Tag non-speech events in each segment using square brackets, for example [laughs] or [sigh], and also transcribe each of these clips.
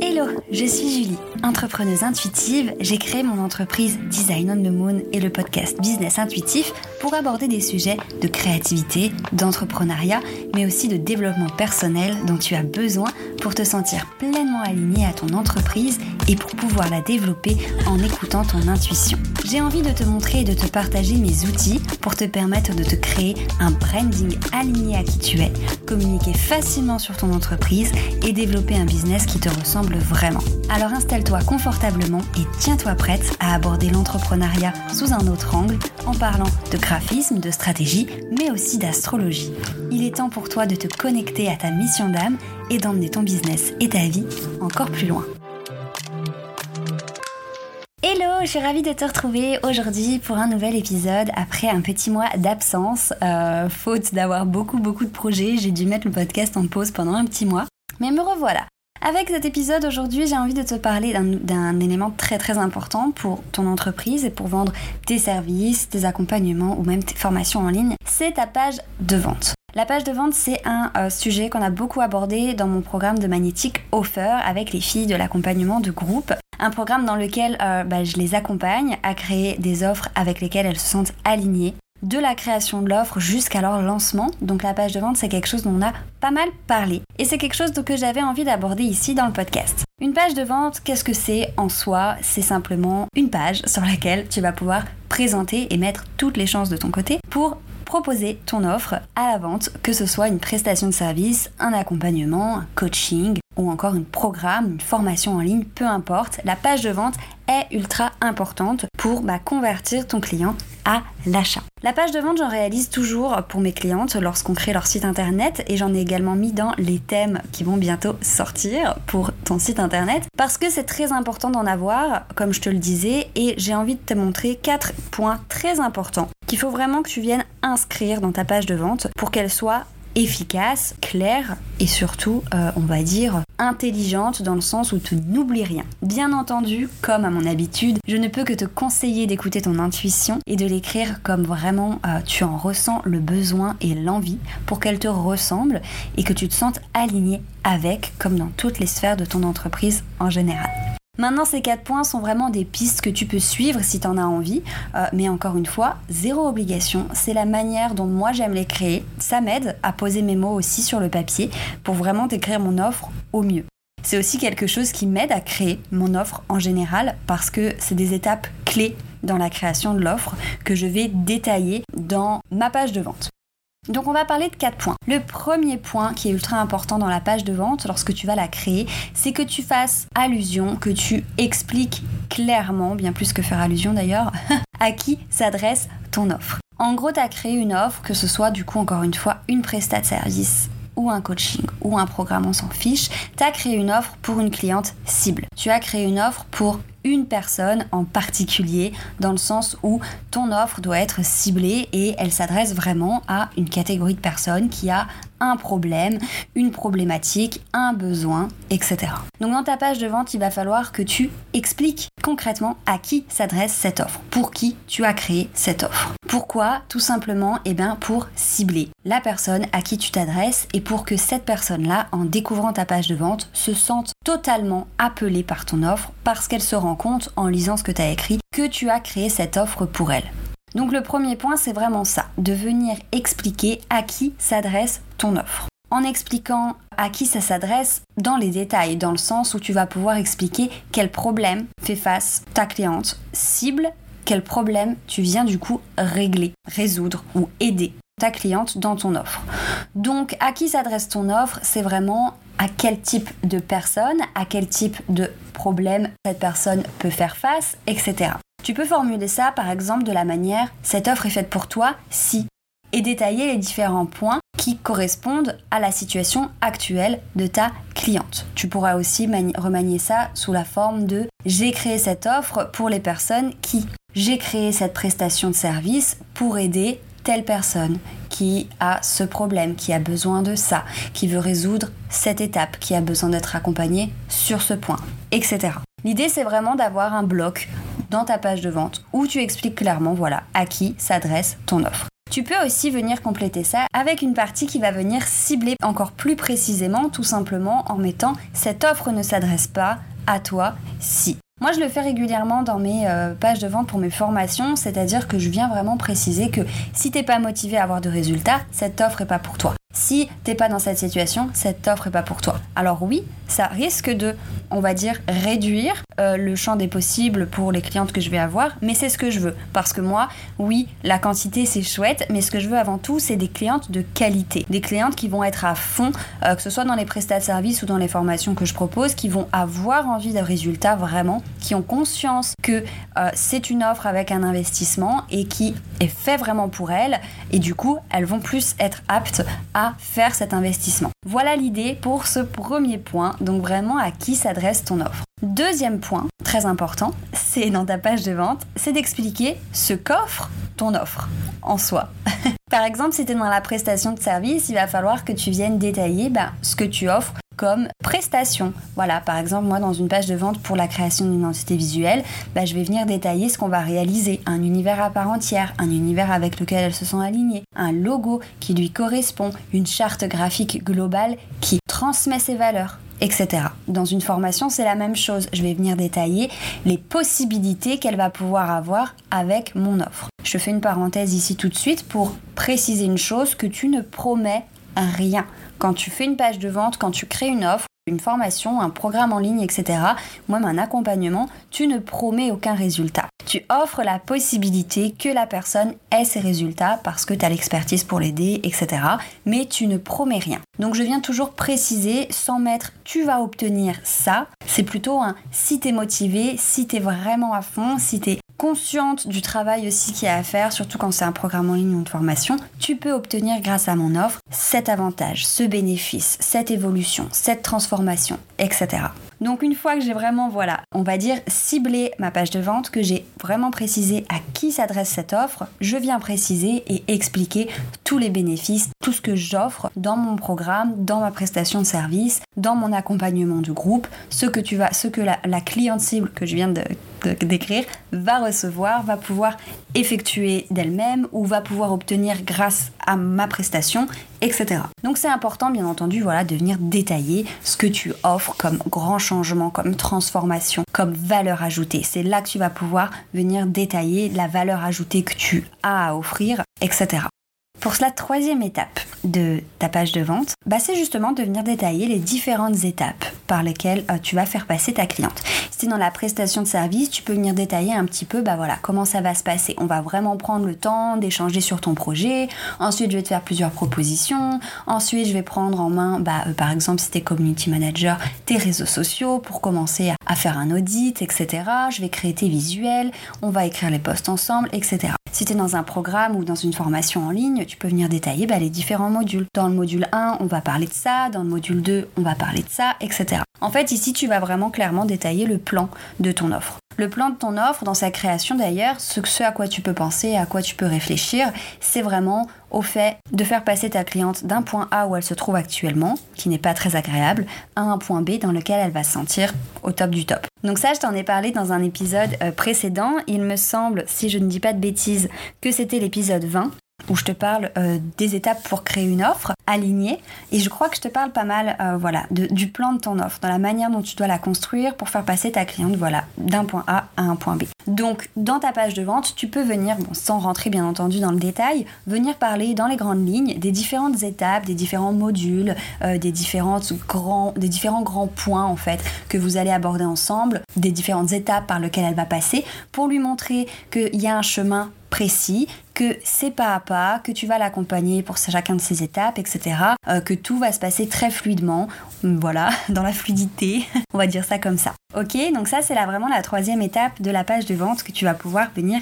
Hello, je suis Julie, entrepreneuse intuitive. J'ai créé mon entreprise Design on the Moon et le podcast Business Intuitif pour aborder des sujets de créativité, d'entrepreneuriat, mais aussi de développement personnel dont tu as besoin pour te sentir pleinement aligné à ton entreprise et pour pouvoir la développer en écoutant ton intuition. J'ai envie de te montrer et de te partager mes outils pour te permettre de te créer un branding aligné à qui tu es, communiquer facilement sur ton entreprise et développer un business qui te ressemble vraiment. Alors installe-toi confortablement et tiens-toi prête à aborder l'entrepreneuriat sous un autre angle en parlant de graphisme, de stratégie, mais aussi d'astrologie. Il est temps pour toi de te connecter à ta mission d'âme et d'emmener ton business et ta vie encore plus loin. Je suis ravie de te retrouver aujourd'hui pour un nouvel épisode après un petit mois d'absence. Euh, faute d'avoir beaucoup beaucoup de projets, j'ai dû mettre le podcast en pause pendant un petit mois. Mais me revoilà. Avec cet épisode aujourd'hui, j'ai envie de te parler d'un élément très très important pour ton entreprise et pour vendre tes services, tes accompagnements ou même tes formations en ligne. C'est ta page de vente. La page de vente, c'est un euh, sujet qu'on a beaucoup abordé dans mon programme de Magnétique Offer avec les filles de l'accompagnement de groupe. Un programme dans lequel euh, bah, je les accompagne à créer des offres avec lesquelles elles se sentent alignées de la création de l'offre jusqu'à leur lancement. Donc la page de vente, c'est quelque chose dont on a pas mal parlé. Et c'est quelque chose que j'avais envie d'aborder ici dans le podcast. Une page de vente, qu'est-ce que c'est en soi? C'est simplement une page sur laquelle tu vas pouvoir présenter et mettre toutes les chances de ton côté pour proposer ton offre à la vente, que ce soit une prestation de service, un accompagnement, un coaching ou encore un programme, une formation en ligne, peu importe. La page de vente est ultra importante pour bah, convertir ton client à l'achat. La page de vente, j'en réalise toujours pour mes clientes lorsqu'on crée leur site internet et j'en ai également mis dans les thèmes qui vont bientôt sortir pour ton site internet parce que c'est très important d'en avoir, comme je te le disais, et j'ai envie de te montrer quatre points très importants qu'il faut vraiment que tu viennes inscrire dans ta page de vente pour qu'elle soit efficace, claire et surtout, euh, on va dire, intelligente dans le sens où tu n'oublies rien. Bien entendu, comme à mon habitude, je ne peux que te conseiller d'écouter ton intuition et de l'écrire comme vraiment euh, tu en ressens le besoin et l'envie pour qu'elle te ressemble et que tu te sentes aligné avec, comme dans toutes les sphères de ton entreprise en général. Maintenant, ces quatre points sont vraiment des pistes que tu peux suivre si tu en as envie. Euh, mais encore une fois, zéro obligation. C'est la manière dont moi j'aime les créer. Ça m'aide à poser mes mots aussi sur le papier pour vraiment décrire mon offre au mieux. C'est aussi quelque chose qui m'aide à créer mon offre en général parce que c'est des étapes clés dans la création de l'offre que je vais détailler dans ma page de vente. Donc on va parler de quatre points. Le premier point qui est ultra important dans la page de vente lorsque tu vas la créer, c'est que tu fasses allusion, que tu expliques clairement, bien plus que faire allusion d'ailleurs, [laughs] à qui s'adresse ton offre. En gros, tu as créé une offre, que ce soit du coup encore une fois une prestat service ou un coaching ou un programme, on s'en fiche, tu as créé une offre pour une cliente cible. Tu as créé une offre pour une personne en particulier, dans le sens où ton offre doit être ciblée et elle s'adresse vraiment à une catégorie de personnes qui a un problème, une problématique, un besoin, etc. Donc dans ta page de vente, il va falloir que tu expliques concrètement à qui s'adresse cette offre, pour qui tu as créé cette offre. Pourquoi Tout simplement, eh bien, pour cibler la personne à qui tu t'adresses et pour que cette personne-là, en découvrant ta page de vente, se sente totalement appelée par ton offre parce qu'elle se rend compte en lisant ce que tu as écrit que tu as créé cette offre pour elle. Donc le premier point, c'est vraiment ça, de venir expliquer à qui s'adresse ton offre. En expliquant à qui ça s'adresse dans les détails, dans le sens où tu vas pouvoir expliquer quel problème fait face ta cliente cible, quel problème tu viens du coup régler, résoudre ou aider ta cliente dans ton offre. Donc à qui s'adresse ton offre, c'est vraiment à quel type de personne, à quel type de problème cette personne peut faire face, etc. Tu peux formuler ça par exemple de la manière cette offre est faite pour toi si et détailler les différents points qui correspondent à la situation actuelle de ta cliente. Tu pourras aussi remanier ça sous la forme de j'ai créé cette offre pour les personnes qui j'ai créé cette prestation de service pour aider telle personne qui a ce problème, qui a besoin de ça, qui veut résoudre cette étape, qui a besoin d'être accompagnée sur ce point, etc. L'idée c'est vraiment d'avoir un bloc dans ta page de vente où tu expliques clairement voilà à qui s'adresse ton offre. Tu peux aussi venir compléter ça avec une partie qui va venir cibler encore plus précisément, tout simplement en mettant cette offre ne s'adresse pas à toi si. Moi, je le fais régulièrement dans mes euh, pages de vente pour mes formations, c'est-à-dire que je viens vraiment préciser que si t'es pas motivé à avoir de résultats, cette offre est pas pour toi. Si t'es pas dans cette situation, cette offre est pas pour toi. Alors oui, ça risque de, on va dire, réduire euh, le champ des possibles pour les clientes que je vais avoir, mais c'est ce que je veux. Parce que moi, oui, la quantité c'est chouette, mais ce que je veux avant tout, c'est des clientes de qualité. Des clientes qui vont être à fond, euh, que ce soit dans les prestats de services ou dans les formations que je propose, qui vont avoir envie de résultats vraiment, qui ont conscience que euh, c'est une offre avec un investissement et qui est fait vraiment pour elles. Et du coup, elles vont plus être aptes à faire cet investissement. Voilà l'idée pour ce premier point. Donc vraiment à qui s'adresse ton offre? Deuxième point, très important, c'est dans ta page de vente, c'est d'expliquer ce qu'offre ton offre en soi. [laughs] Par exemple, si tu es dans la prestation de service, il va falloir que tu viennes détailler ben, ce que tu offres comme prestation. Voilà, par exemple, moi, dans une page de vente pour la création d'une identité visuelle, ben, je vais venir détailler ce qu'on va réaliser. Un univers à part entière, un univers avec lequel elles se sont alignées, un logo qui lui correspond, une charte graphique globale qui transmet ses valeurs etc. Dans une formation, c'est la même chose. Je vais venir détailler les possibilités qu'elle va pouvoir avoir avec mon offre. Je fais une parenthèse ici tout de suite pour préciser une chose que tu ne promets rien. Quand tu fais une page de vente, quand tu crées une offre, une formation, un programme en ligne, etc., ou même un accompagnement, tu ne promets aucun résultat. Tu offres la possibilité que la personne ait ses résultats parce que tu as l'expertise pour l'aider, etc. Mais tu ne promets rien. Donc je viens toujours préciser sans mettre tu vas obtenir ça. C'est plutôt un si tu es motivé, si tu es vraiment à fond, si tu es consciente du travail aussi qu'il y a à faire, surtout quand c'est un programme en ligne ou une formation, tu peux obtenir grâce à mon offre cet avantage, ce bénéfice, cette évolution, cette transformation, etc. Donc une fois que j'ai vraiment, voilà, on va dire ciblé ma page de vente, que j'ai vraiment précisé à qui s'adresse cette offre, je viens préciser et expliquer tous les bénéfices, tout ce que j'offre dans mon programme, dans ma prestation de service, dans mon accompagnement du groupe, ce que tu vas, ce que la cliente cible que je viens de d'écrire va recevoir, va pouvoir effectuer d'elle-même ou va pouvoir obtenir grâce à ma prestation, etc. Donc c'est important bien entendu voilà, de venir détailler ce que tu offres comme grand changement, comme transformation, comme valeur ajoutée. C'est là que tu vas pouvoir venir détailler la valeur ajoutée que tu as à offrir, etc. Pour cela, troisième étape de ta page de vente, bah, c'est justement de venir détailler les différentes étapes par lesquelles euh, tu vas faire passer ta cliente. Si dans la prestation de service, tu peux venir détailler un petit peu bah, voilà, comment ça va se passer. On va vraiment prendre le temps d'échanger sur ton projet. Ensuite, je vais te faire plusieurs propositions. Ensuite, je vais prendre en main, bah, euh, par exemple, si tu es community manager, tes réseaux sociaux pour commencer à, faire un audit, etc. Je vais créer tes visuels. On va écrire les posts ensemble, etc. Si tu es dans un programme ou dans une formation en ligne, tu peux venir détailler bah, les différents modules. Dans le module 1, on va parler de ça, dans le module 2, on va parler de ça, etc. En fait, ici, tu vas vraiment clairement détailler le plan de ton offre. Le plan de ton offre, dans sa création d'ailleurs, ce, à quoi tu peux penser, à quoi tu peux réfléchir, c'est vraiment au fait de faire passer ta cliente d'un point A où elle se trouve actuellement, qui n'est pas très agréable, à un point B dans lequel elle va se sentir au top du top. Donc ça, je t'en ai parlé dans un épisode euh, précédent. Il me semble, si je ne dis pas de bêtises, que c'était l'épisode 20 où je te parle euh, des étapes pour créer une offre alignée. Et je crois que je te parle pas mal euh, voilà, du plan de ton offre, dans la manière dont tu dois la construire pour faire passer ta cliente voilà, d'un point A à un point B. Donc, dans ta page de vente, tu peux venir, sans rentrer bien entendu dans le détail, venir parler dans les grandes lignes des différentes étapes, des différents modules, euh, des, grands, des différents grands points en fait que vous allez aborder ensemble, des différentes étapes par lesquelles elle va passer, pour lui montrer qu'il y a un chemin précis, que c'est pas à pas, que tu vas l'accompagner pour chacun de ces étapes, etc. Euh, que tout va se passer très fluidement, [laughs] voilà, dans la fluidité, [laughs] on va dire ça comme ça. Ok, donc ça c'est là vraiment la troisième étape de la page de vente que tu vas pouvoir venir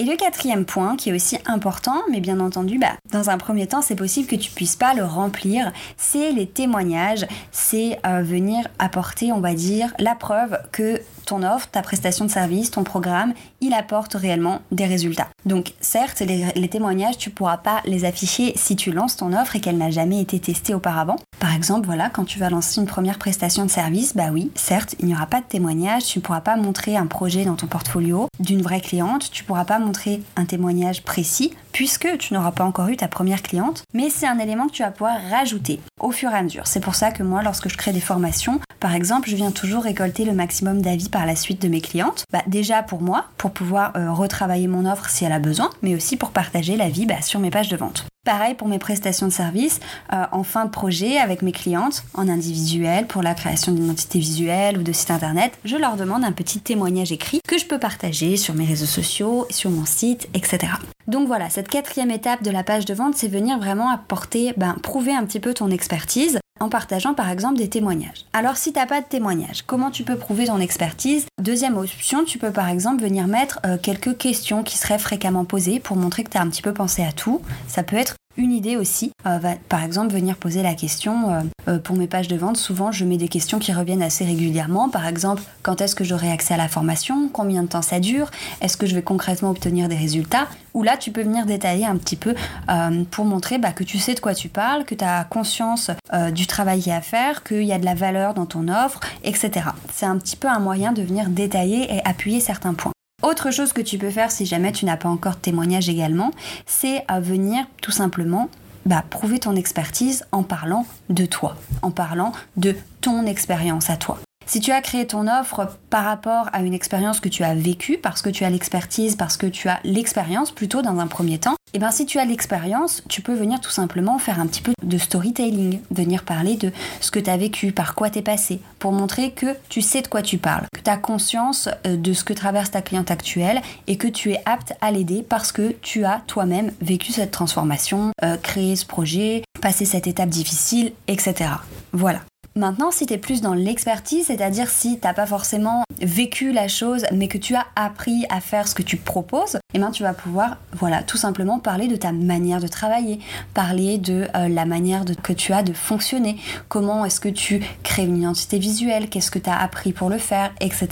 Et le quatrième point, qui est aussi important, mais bien entendu, bah, dans un premier temps, c'est possible que tu puisses pas le remplir, c'est les témoignages, c'est euh, venir apporter, on va dire, la preuve que ton offre, ta prestation de service, ton programme, il apporte réellement des résultats. Donc certes, les, témoignages, tu pourras pas les afficher si tu lances ton offre et qu'elle n'a jamais été testée auparavant. Par exemple, voilà, quand tu vas lancer une première prestation de service, bah oui, certes, il n'y aura pas de témoignage, tu ne pourras pas montrer un projet dans ton portfolio d'une vraie cliente, tu ne pourras pas montrer un témoignage précis puisque tu n'auras pas encore eu ta première cliente, mais c'est un élément que tu vas pouvoir rajouter au fur et à mesure. C'est pour ça que moi, lorsque je crée des formations, par exemple, je viens toujours récolter le maximum d'avis par la suite de mes clientes. Bah, déjà pour moi, pour pouvoir euh, retravailler mon offre si elle a besoin, mais aussi pour partager l'avis bah, sur mes pages de vente. Pareil pour mes prestations de services euh, en fin de projet avec mes clientes, en individuel, pour la création d'une identité visuelle ou de site internet, je leur demande un petit témoignage écrit que je peux partager sur mes réseaux sociaux, sur mon site, etc. Donc voilà, cette quatrième étape de la page de vente, c'est venir vraiment apporter, ben, prouver un petit peu ton expertise en partageant par exemple des témoignages. Alors si t'as pas de témoignage, comment tu peux prouver ton expertise? Deuxième option, tu peux par exemple venir mettre euh, quelques questions qui seraient fréquemment posées pour montrer que tu as un petit peu pensé à tout. Ça peut être une idée aussi. Euh, par exemple, venir poser la question euh, euh, pour mes pages de vente. Souvent, je mets des questions qui reviennent assez régulièrement. Par exemple, quand est-ce que j'aurai accès à la formation? Combien de temps ça dure? Est-ce que je vais concrètement obtenir des résultats? Ou là, tu peux venir détailler un petit peu pour montrer bah, que tu sais de quoi tu parles, que tu as conscience du travail qu'il y à faire, qu'il y a de la valeur dans ton offre, etc. C'est un petit peu un moyen de venir détailler et appuyer certains points. Autre chose que tu peux faire si jamais tu n'as pas encore de témoignage également, c'est à venir tout simplement bah, prouver ton expertise en parlant de toi, en parlant de ton expérience à toi. Si tu as créé ton offre par rapport à une expérience que tu as vécue, parce que tu as l'expertise, parce que tu as l'expérience plutôt dans un premier temps, et eh bien si tu as l'expérience, tu peux venir tout simplement faire un petit peu de storytelling, venir parler de ce que tu as vécu, par quoi tu es passé, pour montrer que tu sais de quoi tu parles, que tu as conscience euh, de ce que traverse ta cliente actuelle et que tu es apte à l'aider parce que tu as toi-même vécu cette transformation, euh, créé ce projet, passé cette étape difficile, etc. Voilà. Maintenant, si tu es plus dans l'expertise, c'est-à-dire si t'as pas forcément vécu la chose, mais que tu as appris à faire ce que tu proposes, eh ben tu vas pouvoir, voilà, tout simplement parler de ta manière de travailler, parler de euh, la manière que tu as de fonctionner, comment est-ce que tu crées une identité visuelle, qu'est-ce que tu as appris pour le faire, etc.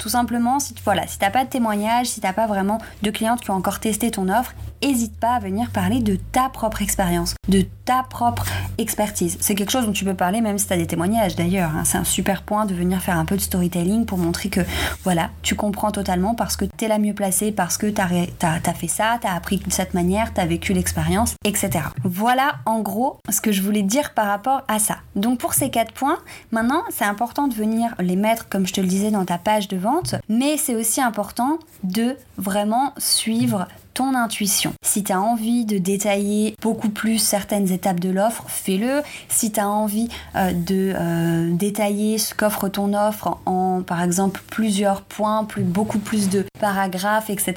Tout simplement, si voilà, si t'as pas de témoignage, si t'as pas vraiment de clientes qui ont encore testé ton offre, n'hésite pas à venir parler de ta propre expérience, de ta propre expertise. C'est quelque chose dont tu peux parler même si tu as des témoignages d'ailleurs. Hein. C'est un super point de venir faire un peu de storytelling pour montrer que voilà, tu comprends totalement parce que tu es la mieux placée, parce que tu as, fait ça, tu as appris de cette manière, tu as vécu l'expérience, etc. Voilà en gros ce que je voulais dire par rapport à ça. Donc pour ces quatre points, maintenant c'est important de venir les mettre comme je te le disais dans ta page de vente, mais c'est aussi important de vraiment suivre ton intuition. Si tu as envie de détailler beaucoup plus certaines étapes de l'offre, fais-le. Si tu as envie euh, de euh, détailler ce qu'offre ton offre en, par exemple, plusieurs points, plus, beaucoup plus de paragraphes, etc.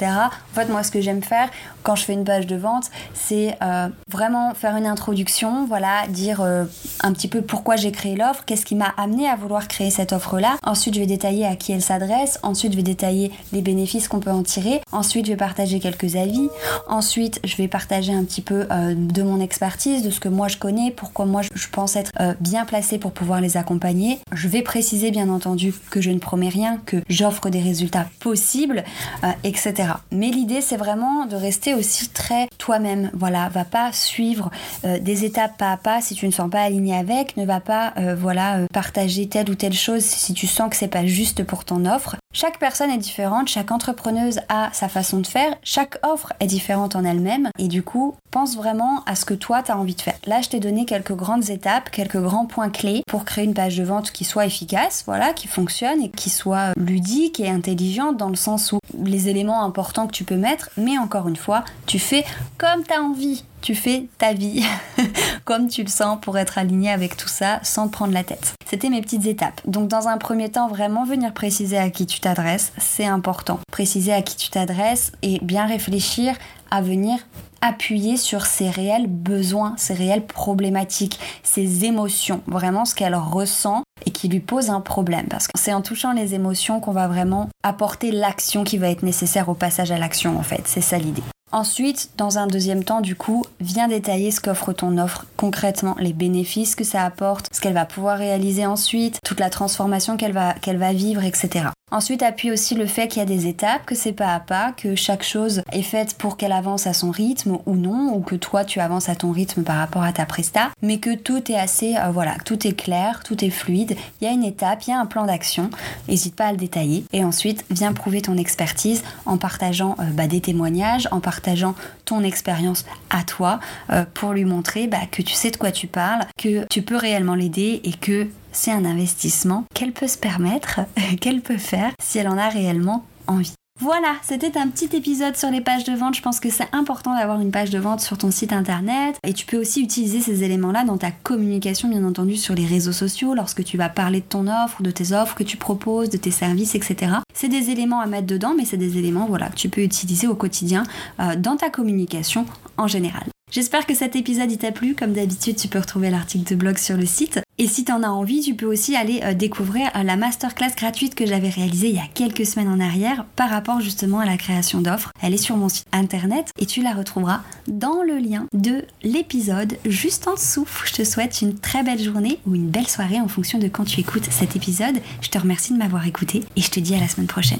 En fait, moi, ce que j'aime faire quand je fais une page de vente, c'est euh, vraiment faire une introduction, voilà, dire un petit peu pourquoi j'ai créé l'offre, qu'est-ce qui m'a amené à vouloir créer cette offre-là. Ensuite, je vais détailler à qui elle s'adresse. Ensuite, je vais détailler les bénéfices qu'on peut en tirer. Ensuite, je vais partager quelques avis Ensuite, je vais partager un petit peu euh, de mon expertise, de ce que moi je connais, pourquoi moi je pense être euh, bien placée pour pouvoir les accompagner. Je vais préciser bien entendu que je ne promets rien, que j'offre des résultats possibles, euh, etc. Mais l'idée c'est vraiment de rester aussi très toi-même. Voilà, va pas suivre des étapes pas à pas si tu ne sens pas aligné avec, ne va pas voilà partager telle ou telle chose si tu sens que c'est pas juste pour ton offre. Chaque personne est différente, chaque entrepreneuse a sa façon de faire, chaque offre est différente en elle-même et du coup, pense vraiment à ce que toi tu as envie de faire. Là, je t'ai donné quelques grandes étapes, quelques grands points clés pour créer une page de vente qui soit efficace, voilà, qui fonctionne et qui soit ludique et intelligente dans le sens où les éléments importants que tu peux mettre, mais encore une fois, tu fais comme tu as envie tu fais ta vie [laughs] comme tu le sens pour être aligné avec tout ça sans te prendre la tête. C'était mes petites étapes. Donc dans un premier temps, vraiment venir préciser à qui tu t'adresses, c'est important. Préciser à qui tu t'adresses et bien réfléchir à venir appuyer sur ses réels besoins, ses réelles problématiques, ses émotions, vraiment ce qu'elle ressent et qui lui pose un problème. Parce que c'est en touchant les émotions qu'on va vraiment apporter l'action qui va être nécessaire au passage à l'action en fait. C'est ça l'idée. Ensuite, dans un deuxième temps, du coup, viens détailler ce qu'offre ton offre concrètement, les bénéfices que ça apporte, ce qu'elle va pouvoir réaliser ensuite, toute la transformation qu'elle va, qu'elle va vivre, etc. Ensuite, appuie aussi le fait qu'il y a des étapes, que c'est pas à pas, que chaque chose est faite pour qu'elle avance à son rythme ou non, ou que toi tu avances à ton rythme par rapport à ta presta, mais que tout est assez, euh, voilà, tout est clair, tout est fluide. Il y a une étape, il y a un plan d'action. N'hésite pas à le détailler. Et ensuite, viens prouver ton expertise en partageant euh, bah, des témoignages, en partageant ton expérience à toi, euh, pour lui montrer bah, que tu sais de quoi tu parles, que tu peux réellement l'aider et que c'est un investissement qu'elle peut se permettre, [laughs] qu'elle peut faire si elle en a réellement envie. Voilà, c'était un petit épisode sur les pages de vente. Je pense que c'est important d'avoir une page de vente sur ton site internet. Et tu peux aussi utiliser ces éléments-là dans ta communication, bien entendu, sur les réseaux sociaux, lorsque tu vas parler de ton offre, de tes offres que tu proposes, de tes services, etc. C'est des éléments à mettre dedans, mais c'est des éléments voilà, que tu peux utiliser au quotidien euh, dans ta communication en général. J'espère que cet épisode t'a plu. Comme d'habitude, tu peux retrouver l'article de blog sur le site. Et si t'en as envie, tu peux aussi aller euh, découvrir euh, la masterclass gratuite que j'avais réalisée il y a quelques semaines en arrière par rapport justement à la création d'offres. Elle est sur mon site internet et tu la retrouveras dans le lien de l'épisode juste en dessous. Je te souhaite une très belle journée ou une belle soirée en fonction de quand tu écoutes cet épisode. Je te remercie de m'avoir écouté et je te dis à la semaine prochaine.